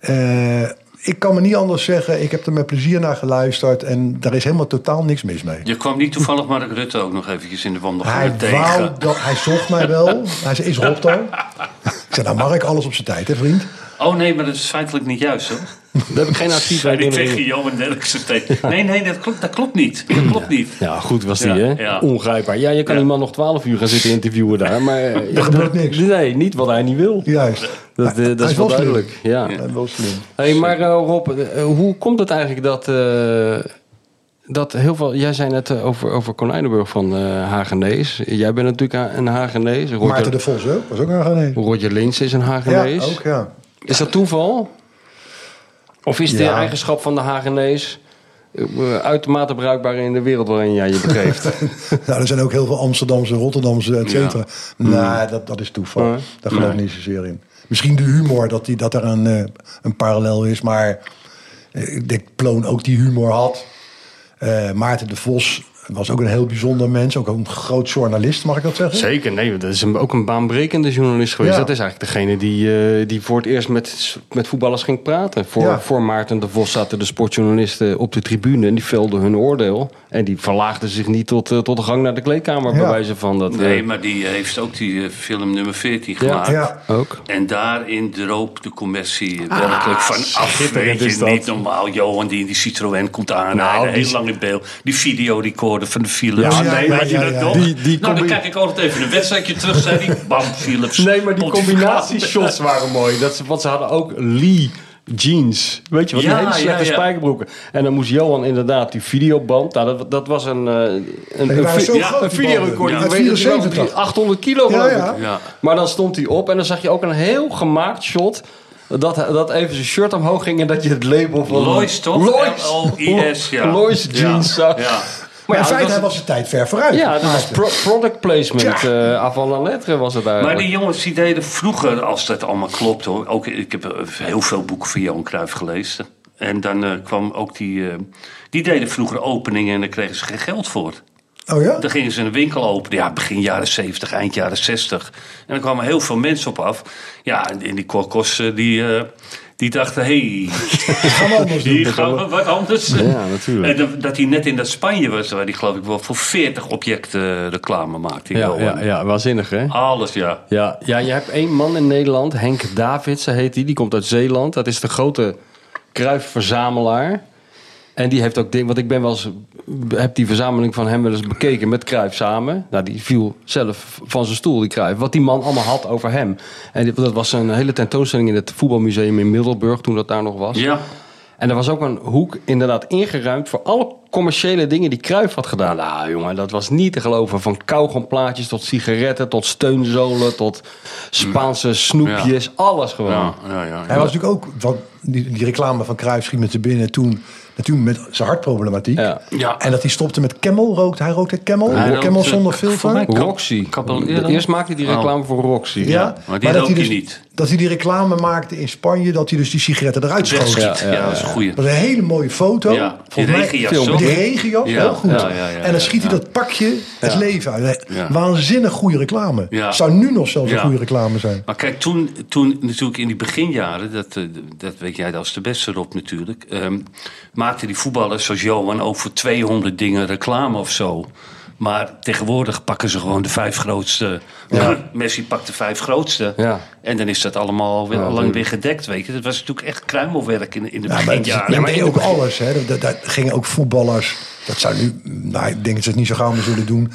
Eh, ik kan me niet anders zeggen, ik heb er met plezier naar geluisterd en daar is helemaal totaal niks mis mee. Je kwam niet toevallig Mark Rutte ook nog eventjes in de wandelgangen Hij tegen. wou dat, hij zocht mij wel. Hij zei, is Rob dan? Ik zei, nou Mark, alles op zijn tijd, hè vriend? Oh nee, maar dat is feitelijk niet juist hoor. Daar heb ik geen actief Zei die tegen. Johan Derksen steeds. Nee, nee, dat klopt, dat klopt niet. Dat klopt niet. Ja, goed was die, Ja, hè? ja. Ongrijpbaar. Ja, je kan Ja. die man nog 12 uur gaan zitten interviewen daar. Maar eh, Er gebeurt niks. Nee, niet wat hij niet wil. Juist. Dat, eh, Hij- dat hij is wel duidelijk. Ja. Wel slim. Hey, maar eh, Rob, hoe komt het eigenlijk dat, eh, dat heel veel... Jij zei net over, over Konijnenburg van eh Hagenees. Jij bent natuurlijk een Hagenees. Maarten Roger, de Vos ook, was ook een Hagenees. Roger Lins is een Hagenees. Ja, ook ja. Is dat toeval? Of is de Ja. eigenschap van de Hagenees... eh, uitermate bruikbaar in de wereld waarin jij je begeeft? Nou, er zijn ook heel veel Amsterdamse, Rotterdamse, et cetera. Nee, dat, dat is toeval. Nee. Daar geloof ik niet zozeer in. Misschien de humor, dat, die, dat er een, eh, een parallel is. Maar eh, ik denk Ploon ook die humor had. Maarten de Vos was ook een heel bijzonder mens. Ook een groot journalist, mag ik dat zeggen? Zeker, nee, dat is een, ook een baanbrekende journalist geweest. Ja. Dat is eigenlijk degene die, eh, die voor het eerst met, met voetballers ging praten. Voor, Ja. voor Maarten de Vos zaten de sportjournalisten op de tribune en die velden hun oordeel. En die verlaagden zich niet tot, eh, tot de gang naar de kleedkamer, Ja. bij wijze van dat. eh, Nee, maar die heeft ook die eh, film nummer 14 gemaakt. Ja. Ook. En daarin droop de commercie werkelijk van af. Ah, Weet je, niet normaal. Johan die in die Citroën komt aanrijden. Nou, die- heel lang in beeld. Die van de Philips. Ja, nee, dat ja. nog? Die- die nou, dan kijk ik altijd even een wedstrijdje terug. Zei die, bam, Philips. Nee, maar die combinatieshots waren mooi. Dat ze, want ze hadden ook Lee jeans. Weet je wat? Ja, een hele slechte ja, ja. spijkerbroeken. En dan moest Johan inderdaad die videoband. Nou, dat, dat was een, eh, een, die een, vi- zo ja, groot, een 74. 800 kilo Ja, geloof ik. Maar dan stond hij op en dan zag je ook een heel gemaakt shot. Dat, dat even zijn shirt omhoog ging en dat je het label van... Lois, toch? Lois. L-O-I-S, ja. Lois jeans Ja, ja. Maar in ja, feite, hij was zijn tijd ver vooruit. Ja, dat was pro- product placement. eh avant la lettre was het Maar eigenlijk. die jongens die deden vroeger, als dat allemaal klopt hoor. Ook, ik heb eh, heel veel boeken van Johan Cruijff gelezen. En dan eh, kwam ook die. eh, die deden vroeger openingen en daar kregen ze geen geld voor. Oh ja? Dan gingen ze een winkel openen, ja, begin jaren 70, eind jaren 60. En dan kwamen heel veel mensen op af. Ja, en die korkos, eh, die, eh, die dachten, hé, doen. hier gaan we wat anders. Ja, natuurlijk. En dat- hij net in dat Spanje was, waar hij geloof ik wel voor 40 objecten reclame maakte. Ja, ja, ja, waanzinnig hè? Alles, ja. Ja, ja, je hebt één man in Nederland, Henk Davidsen heet die. Die komt uit Zeeland. Dat is de grote kruifverzamelaar. En die heeft ook ding, want ik ben wel eens, heb die verzameling van hem wel eens bekeken met Cruijff samen. Nou, die viel zelf van zijn stoel, die Cruijff. Wat die man allemaal had over hem. En dat was een hele tentoonstelling in het voetbalmuseum in Middelburg, toen dat daar nog was. Ja. En er was ook een hoek inderdaad ingeruimd voor alle commerciële dingen die Cruijff had gedaan. Nou jongen, dat was niet te geloven. Van kauwgomplaatjes tot sigaretten, tot steunzolen, tot Spaanse snoepjes. Alles gewoon. Ja, ja, ja. Hij was natuurlijk ook, van die, die reclame van Cruijff schiet met te binnen toen, natuurlijk met zijn hartproblematiek. Ja. Ja. En dat hij stopte met Camel, rookt. Hij rookte Camel, Hij Camel rookte- zonder filter. Roxy. Eerst maakte hij die Oh. reclame voor Roxy. Ja, maar die dat rook hij dus, niet. Dat hij die reclame maakte in Spanje, dat hij dus die sigaretten eruit schoot. Ja, Ja, ja, dat is een goeie. Dat was een hele mooie foto. Ja, die regenjas? Die regenjas, Ja, heel goed. en dan schiet hij dat pakje het leven uit. Waanzinnig goede reclame. Zou nu nog zelfs een goede reclame zijn. Maar kijk, toen, toen natuurlijk in die beginjaren, dat, eh, dat weet jij als de beste Rob natuurlijk, ehm, maakten die voetballers zoals Johan ook voor 200 dingen reclame of zo. Maar tegenwoordig pakken ze gewoon de vijf grootste. Messi pakt de vijf grootste. Ja. En dan is dat allemaal Ja, lang weer gedekt. Weet je. Dat was natuurlijk echt kruimelwerk in, in de Ja, maar het, beginjaren. ja, maar ook alles. Hè. Dat, dat, dat gingen ook voetballers. Dat zou nu, nou, ik denk dat ze het niet zo gauw meer zullen doen.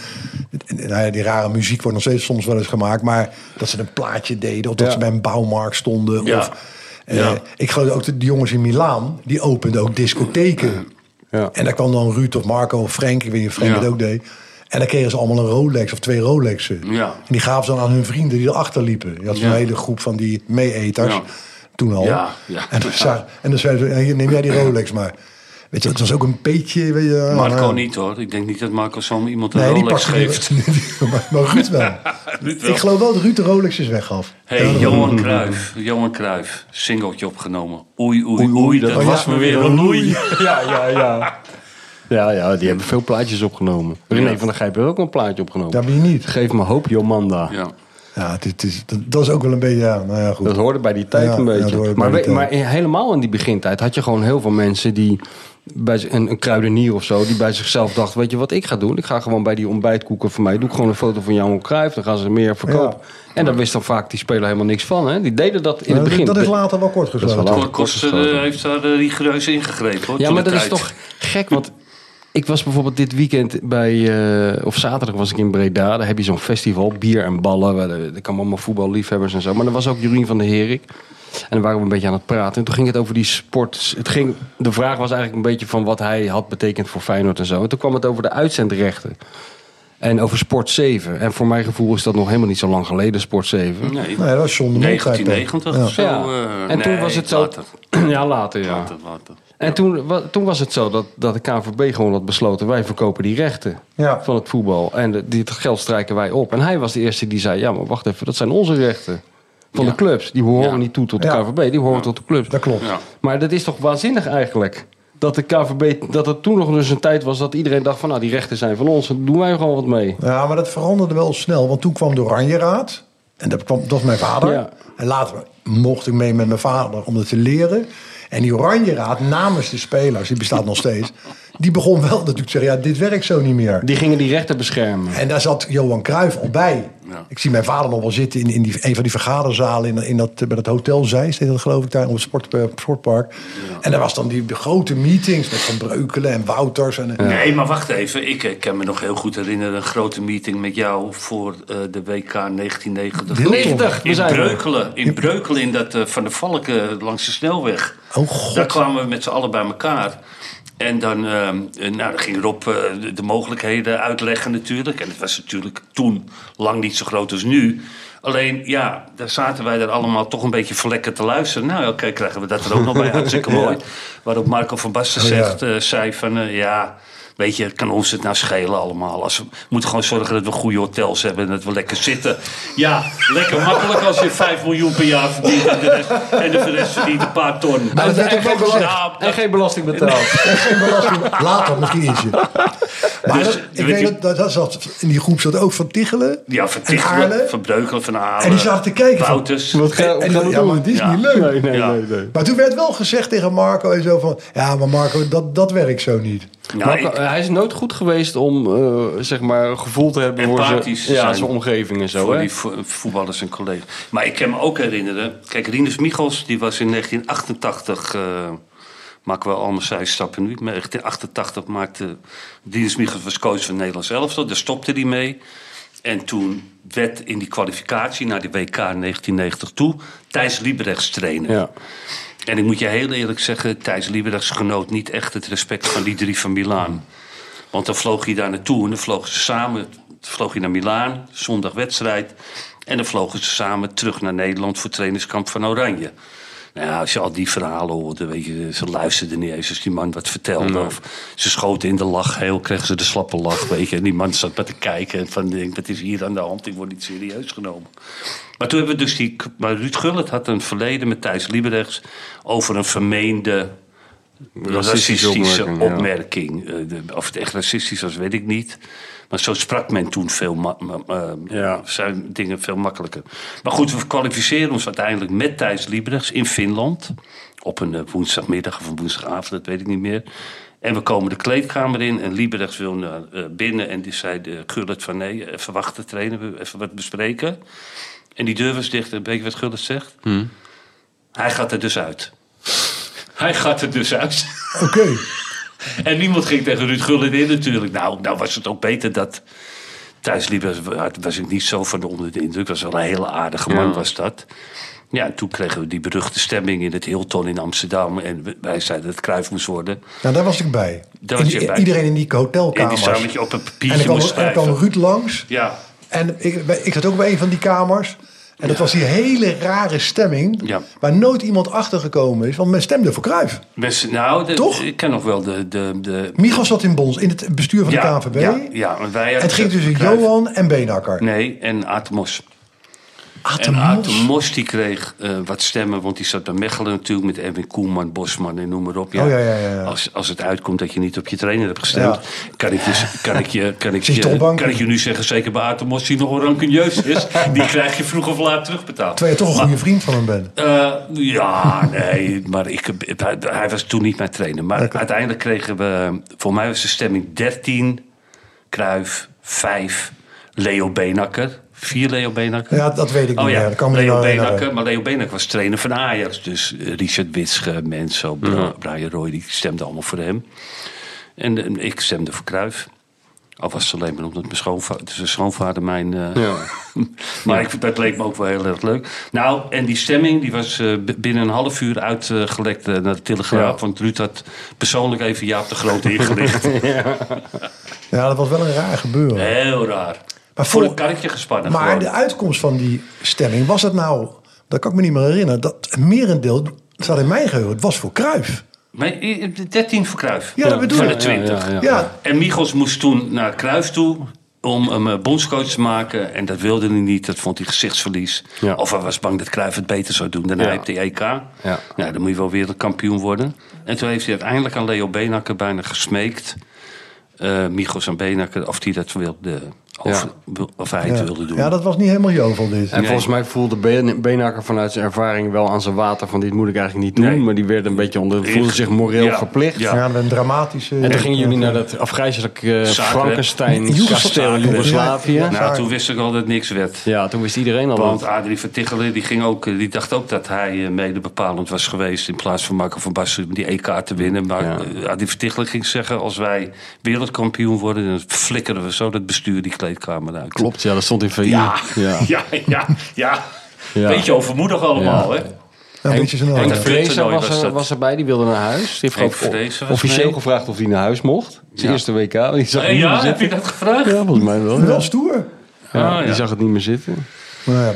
Nou ja, die rare muziek wordt nog steeds soms wel eens gemaakt. Maar dat ze een plaatje deden. Of dat Ja. ze bij een bouwmarkt stonden. Ja. Of, eh, Ja. Ik geloof ook dat de jongens in Milaan. Die openden ook discotheken. Ja. En daar kwam dan Ruud of Marco of Frank. Ik weet niet of Frank Ja. het ook deed. En dan kregen ze allemaal een Rolex of twee Rolexen. Ja. En die gaven ze dan aan hun vrienden die erachter liepen. Je had zo'n Ja. hele groep van die meeeters. Ja. Toen al. Ja, ja. En, dan zag- en dan zeiden ze, "Ja, hier, neem jij die Rolex maar. Weet je, het was ook een beetje... Weet je, Marco nou, niet hoor. Ik denk niet dat Marco zo iemand een Nee, die Rolex die- geeft. maar, maar Ruud wel. Ruud wel. Ik geloof wel dat Ruud de Rolexjes weggaf. Hey, Ja, dat- Johan Cruijff, Johan Cruijff, singeltje opgenomen. Oei, oei, oei, dat Oh, was ja. me weer een loei. Ja, ja, ja. Ja, ja, die hebben veel plaatjes opgenomen. René van der Gijp heeft ook een plaatje opgenomen. Ja, wie niet? Geef me hoop, Jomanda. Ja. Ja, het, is- het is, dat, dat is ook wel een beetje... Ja, nou ja, goed. Dat hoorde bij die tijd Ja, een dat beetje. maar, die we- tijd. maar in- helemaal in die begintijd had je gewoon heel veel mensen die... Bij een, een kruidenier of zo, die bij zichzelf dacht... weet je wat ik ga doen? Ik ga gewoon bij die ontbijtkoeken van mij... doe ik gewoon een foto van Johan Cruijff. Dan gaan ze meer verkopen. En daar wist dan vaak die speler helemaal niks van. Hè? Die deden dat in het dat, begin. dat is later wel kort gesloten. kortgeschoten. eh, heeft daar eh, rigoureus ingegrepen hoor. Ja, maar dat is toch gek, want ik was bijvoorbeeld dit weekend bij, eh, of zaterdag was ik in Breda. Daar heb je zo'n festival, bier en ballen. waar Er er komen allemaal voetballiefhebbers en zo. Maar er was ook Jurien van der Herik. En dan waren we een beetje aan het praten. En toen ging het over die sport. Het ging, de vraag was eigenlijk een beetje van wat hij had betekend voor Feyenoord en zo. En toen kwam het over de uitzendrechten. En over Sport 7. En voor mijn gevoel is dat nog helemaal niet zo lang geleden, Sport 7. Nee, Nee, dat was John de Mol tijd dan. 1990 Ja. of zo. Ja. eh, En toen was het zo. Later, Ja, later ja. later, later. En toen, toen was het zo dat, dat de KNVB gewoon had besloten... wij verkopen die rechten Ja. van het voetbal. En de, dit geld strijken wij op. En hij was de eerste die zei... ja, maar wacht even, dat zijn onze rechten. Van Ja. de clubs. Die horen Ja. niet toe tot de Ja. KNVB. Die horen tot de clubs. Dat klopt. Ja. Maar dat is toch waanzinnig eigenlijk... dat de KNVB... dat het toen nog dus een tijd was... dat iedereen dacht van... nou, die rechten zijn van ons. Daar doen wij gewoon wat mee. Ja, maar dat veranderde wel snel. Want toen kwam de Oranje Raad. En dat, kwam, dat was mijn vader. Ja. En later mocht ik mee met mijn vader om dat te leren. En die Oranje Raad namens de spelers, die bestaat nog steeds... die begon wel natuurlijk te zeggen, ja, dit werkt zo niet meer. Die gingen die rechten beschermen. En daar zat Johan Cruijff al bij. Ja. Ik zie mijn vader nog wel zitten in, in die, een van die vergaderzalen... in, in dat, bij dat hotel Zeist, dat geloof ik, daar op het sport, eh, sportpark. En daar was dan die grote meetings met Van Breukelen en Wouters. En, Nee, maar wacht even. Ik eh, kan me nog heel goed herinneren. Een grote meeting met jou voor eh, de WK 1990. Heel tof. 90, we In zijn. Breukelen, in Breukelen, in dat eh, Van de Valken langs de snelweg. Oh, God. Daar kwamen we met z'n allen bij elkaar. En dan, eh, eh, nou, dan ging Rob eh, de, de mogelijkheden uitleggen natuurlijk. En het was natuurlijk toen lang niet zo groot als nu. Alleen, ja, daar zaten wij er allemaal toch een beetje verlekkerd te luisteren. Nou, oké, krijgen we dat er ook nog bij. Hartstikke mooi. Waarop Marco van Basten Oh, zegt, zei van, ja... Weet je, kan ons het nou schelen allemaal? Als we moeten gewoon zorgen dat we goede hotels hebben en dat we lekker zitten. Ja, lekker makkelijk als je 5 miljoen per jaar verdient en de rest, en de rest verdient een paar ton. Maar dat werd ook wel belangrijk. Ja, En geen belasting betaald. Geen belasting. Later misschien ietsje. Maar Dus, dat- ik weet dat, dat, dat zat, in die groep zat ook Van Tichelen. Ja, van en Tichelen, van Breukelen, van Aalen. En die zaten te kijken van- Wouters. Wat ga, En, en, we ja, doen? maar het is Ja. niet leuk. Nee, nee, Ja. nee, nee. Maar toen werd wel gezegd tegen Marco en zo van... Ja, maar Marco, dat, dat werkt zo niet. Nou, Maar ik- hij is nooit goed geweest om eh, zeg maar gevoel te hebben voor Empathisch zijn, ja, zijn. omgeving en zo. voor hè? die vo- voetballers en collega's. Maar ik kan me ook herinneren... Kijk, Rinus Michels, die was in 1988... eh, maken we allemaal zijstappen nu. Maar in 88 maakte Dienst Michels was coach van Nederlands elftal. Daar stopte hij mee. En toen werd in die kwalificatie naar de WK 1990 toe Thijs Liebrechts trainer. Ja. En ik moet je heel eerlijk zeggen, Thijs Liebrechts genoot niet echt het respect van die drie van Milaan. Want dan vloog hij daar naartoe en dan vlogen ze samen. Vloog hij naar Milaan, zondag wedstrijd. En dan vlogen ze samen terug naar Nederland voor trainingskamp van Oranje. Nou ja, als je al die verhalen hoorde, weet je, ze luisterden niet eens als die man wat vertelde. Of ze schoten in de lach, heel kregen ze de slappe lach, weet je. En die man zat maar te kijken en van, denk, wat is hier aan de hand? Ik word niet serieus genomen. Maar toen hebben we dus die... Maar Ruud Gullit had een verleden met Thijs Lieberrechts over een vermeende racistische Racistische opmerking. Eh, de- of het echt racistisch was, weet ik niet. Maar zo sprak men toen veel, ma- ma- Ja. zijn dingen veel makkelijker. Maar goed, we kwalificeren ons uiteindelijk met Thijs Liebrechts in Finland. Op een eh, woensdagmiddag of een woensdagavond, dat weet ik niet meer. En we komen de kleedkamer in en Liebrechts wil naar eh, binnen. En die zei de Gullit van nee, even wachten trainen, we even wat bespreken. En die deur was dicht en weet je wat Gullit zegt? Hij gaat er dus uit. Hij gaat er dus uit. Oké. En niemand ging tegen Ruud Gullit in natuurlijk. Nou, nou was het ook beter dat... Thijs Liebers was ik niet zo van onder de indruk. was wel een hele aardige man, Ja. was dat. Ja, en toen kregen we die beruchte stemming in het Hilton in Amsterdam. En wij zeiden dat het Kruif moest worden. Nou, daar was ik bij. Daar was En je bij. Iedereen in die En hotelkamers. die zou met je op een en papiertje dan kwam, moest en dan kwam. Ruud langs. Ja, En ik, ik zat ook bij een van die kamers. En dat was die hele rare stemming. Ja. Waar nooit iemand achter gekomen is. Want men stemde voor Cruijff. mensen, nou, de- Toch? ik ken nog wel de... de, de zat in Bons, in het bestuur van ja, de KNVB. Ja, ja, wij het ging tussen Johan en Beenakker. Nee, en Aad De En Mos. die kreeg eh, wat stemmen, want die zat bij Mechelen natuurlijk met Erwin Koelman, Bosman en noem maar op. Oh, ja, ja, ja, ja. Als, als het uitkomt dat je niet op je trainer hebt gestemd, Ja. kan, ik je, kan, ik je, kan, ik je kan ik je nu zeggen, zeker bij de Mos die nog rancunieus is, die krijg je vroeg of laat terugbetaald. Terwijl je toch een goede vriend van hem bent. Eh, ja, nee, maar ik, hij, hij was toen niet mijn trainer. Maar uiteindelijk kregen we, voor mij was de stemming 13, Kruif, 5, Leo Beenakker, 4 Leo Beenakker. Ja, dat weet ik niet Oh ja, Dat kan me niet Leo. Maar Leo Beenakker was trainer van Ajax. Dus eh, Richard Witsche, Menso, Bra- Brian Roy, die stemden allemaal voor hem. En, ik stemde voor Cruijff. Al was het alleen maar omdat mijn schoonvader, dus mijn schoonvader mijn... eh, Ja. maar ik, dat leek me ook wel heel erg leuk. Nou, en die stemming die was eh, binnen een half uur uitgelekt naar de Telegraaf. Ja. Want Ruud had persoonlijk even Jaap de Grote ingelicht. Ja, dat was wel een raar gebeuren. Heel raar. Maar voor voor- een karretje gespannen Maar gewoon. de uitkomst van die stemming, was het nou... Dat kan ik me niet meer herinneren. Dat merendeel, dat staat in mijn geheugen, het was voor Cruijff. Maar eh, 13 voor Cruijff. Ja, dat bedoel Van ik. de 20. Ja, ja, Ja, En Michels moest toen naar Cruijff toe om hem eh, bondscoach te maken. En dat wilde hij niet. Dat vond hij gezichtsverlies. Ja. Of hij was bang dat Cruijff het beter zou doen dan Ja. hij op de EK. Ja. Nou, dan moet je wel wereldkampioen worden. En toen heeft hij uiteindelijk aan Leo Benakker bijna gesmeekt. eh Michels en Benakker of hij dat wilde. Of, of hij het ja. wilde doen. ja, dat was niet helemaal jovel dit. En Nee. volgens mij voelde Ben- Beenhakker vanuit zijn ervaring wel aan zijn water van dit moet ik eigenlijk niet doen. Nee. Maar die werd een beetje onder, voelde zich moreel Ja. verplicht. Ja. Ja, een dramatische... En toen gingen jullie naar dat afgrijzelijk eh. Frankenstein kasteel in Joegoslavië. Ja. Ja, Nou, toen wist ik al dat niks werd. toen wist iedereen al Want dat. Adrie van Tichelen die ging ook, eh, die dacht ook dat hij eh, mede bepalend was geweest. In plaats van Marco van Basten om die EK te winnen. Maar Ja. Adrie van Tichelen ging zeggen: als wij wereldkampioen worden, dan flikkeren we zo dat bestuur die kleedkamer uit. Klopt, ja, dat stond in VI. Ja, ja. ja, ja, ja. Ja. Beetje overmoedig allemaal, Ja. hè? Ja, Henk Vrezen was, was er, erbij, die wilde naar huis. Die heeft ook officieel mee. gevraagd of hij naar huis mocht. Zijn Ja. eerste WK. Die zag niet ja, meer heb je dat gevraagd? Ja, volgens mij wel. Wel Ja. stoer. Ja, Ah, ja. Die zag het niet meer zitten. Nou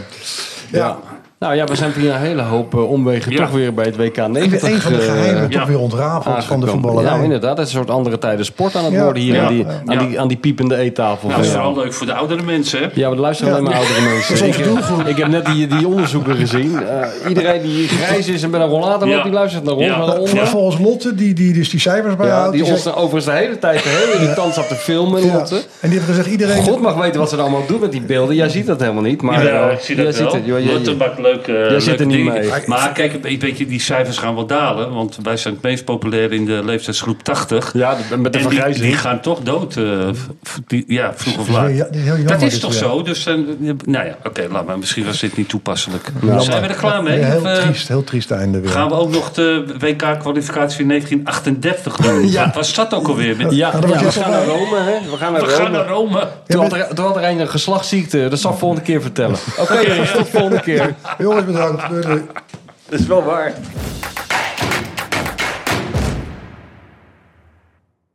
ja. Nou ja, we zijn via een hele hoop eh, omwegen Ja. toch weer bij het WK 90 Ik ben een van de eh, geheimen toch weer ontrafeld van de voetballerij. Ja, inderdaad. Het is een soort andere tijden sport aan het Ja, worden hier ja, aan, die, ja. aan, die, aan die piepende eettafel. Nou, dat is vooral leuk voor de oudere mensen, hè? Ja, maar er luisteren Ja. alleen maar oudere mensen. Ik, doelgroep. ik heb net die, die onderzoeken gezien. Eh, iedereen die grijs is en met een rollator loopt, Ja. die luistert naar ons, Ja. naar de onder. Maar volgens Lotte, die, die dus die cijfers Ja, bijhoudt... die die ons zegt- overigens de hele tijd heel irritant zat te filmen, ja. Lotte. En die hebben gezegd, iedereen... God mag weten wat ze er allemaal doen met die beelden. Jij ziet dat helemaal niet. Maar Ja, eh, ik zie dat wel. Lotte maakt leuke leuke, leuke zit er niet dingen. mee. Maar kijk, een beetje, die cijfers gaan wel dalen. Want wij zijn het meest populair in de leeftijdsgroep 80. Ja, met de en die, vergrijzing. die gaan toch dood. eh, die- ja, vroeg of Dat is laat. ja, Dat is toch zo? Dus, eh, nou ja, oké, laat maar. Misschien was dit niet toepasselijk. Zijn we er klaar mee? Ja, heel Of, eh, triest, heel triest einde weer. Gaan we ook nog de WK-kwalificatie 1938 doen? Ja. Wat was dat ook alweer? Met- Ja, we gaan naar Rome, hè? We gaan naar We Rome. gaan naar Rome. Toen had, er, toen had er een een geslachtsziekte. Dat zal ik volgende keer vertellen. Oké, jongens, tot volgende keer. Jongens, bedankt. Dat is wel waar.